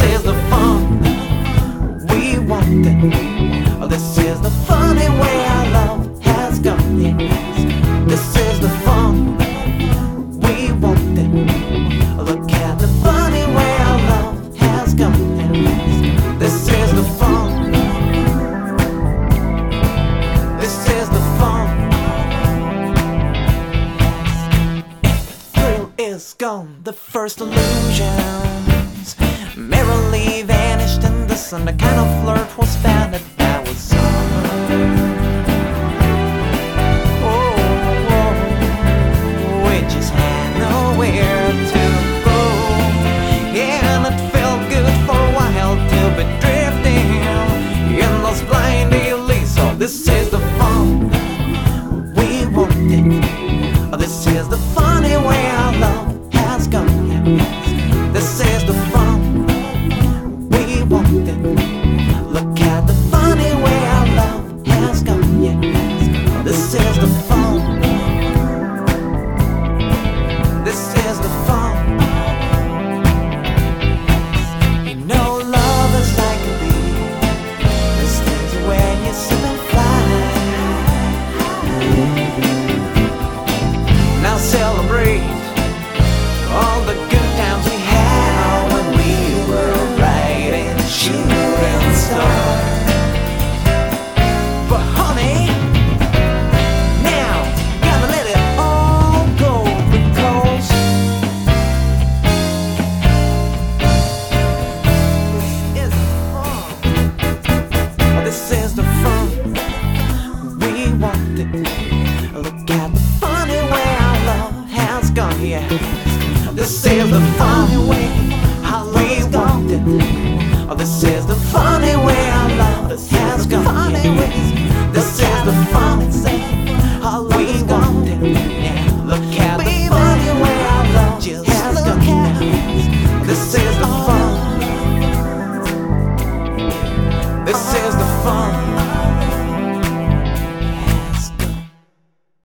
is the fun we wanted. This is the funny way our love has gone. This is the fun we wanted. Look at the funny way our love has gone. This is the fun. This is the fun. The thrill is gone. The first illusions merrily vanished in the sun. The kind of flirt was found that was summer. Oh, we just had nowhere to go. Yeah, and it felt good for a while to be drifting in those blind alleys. So this is the fun we wanted. Oh, This is the funny way our Look at the funny way our love has gone. Yeah, this is the funny way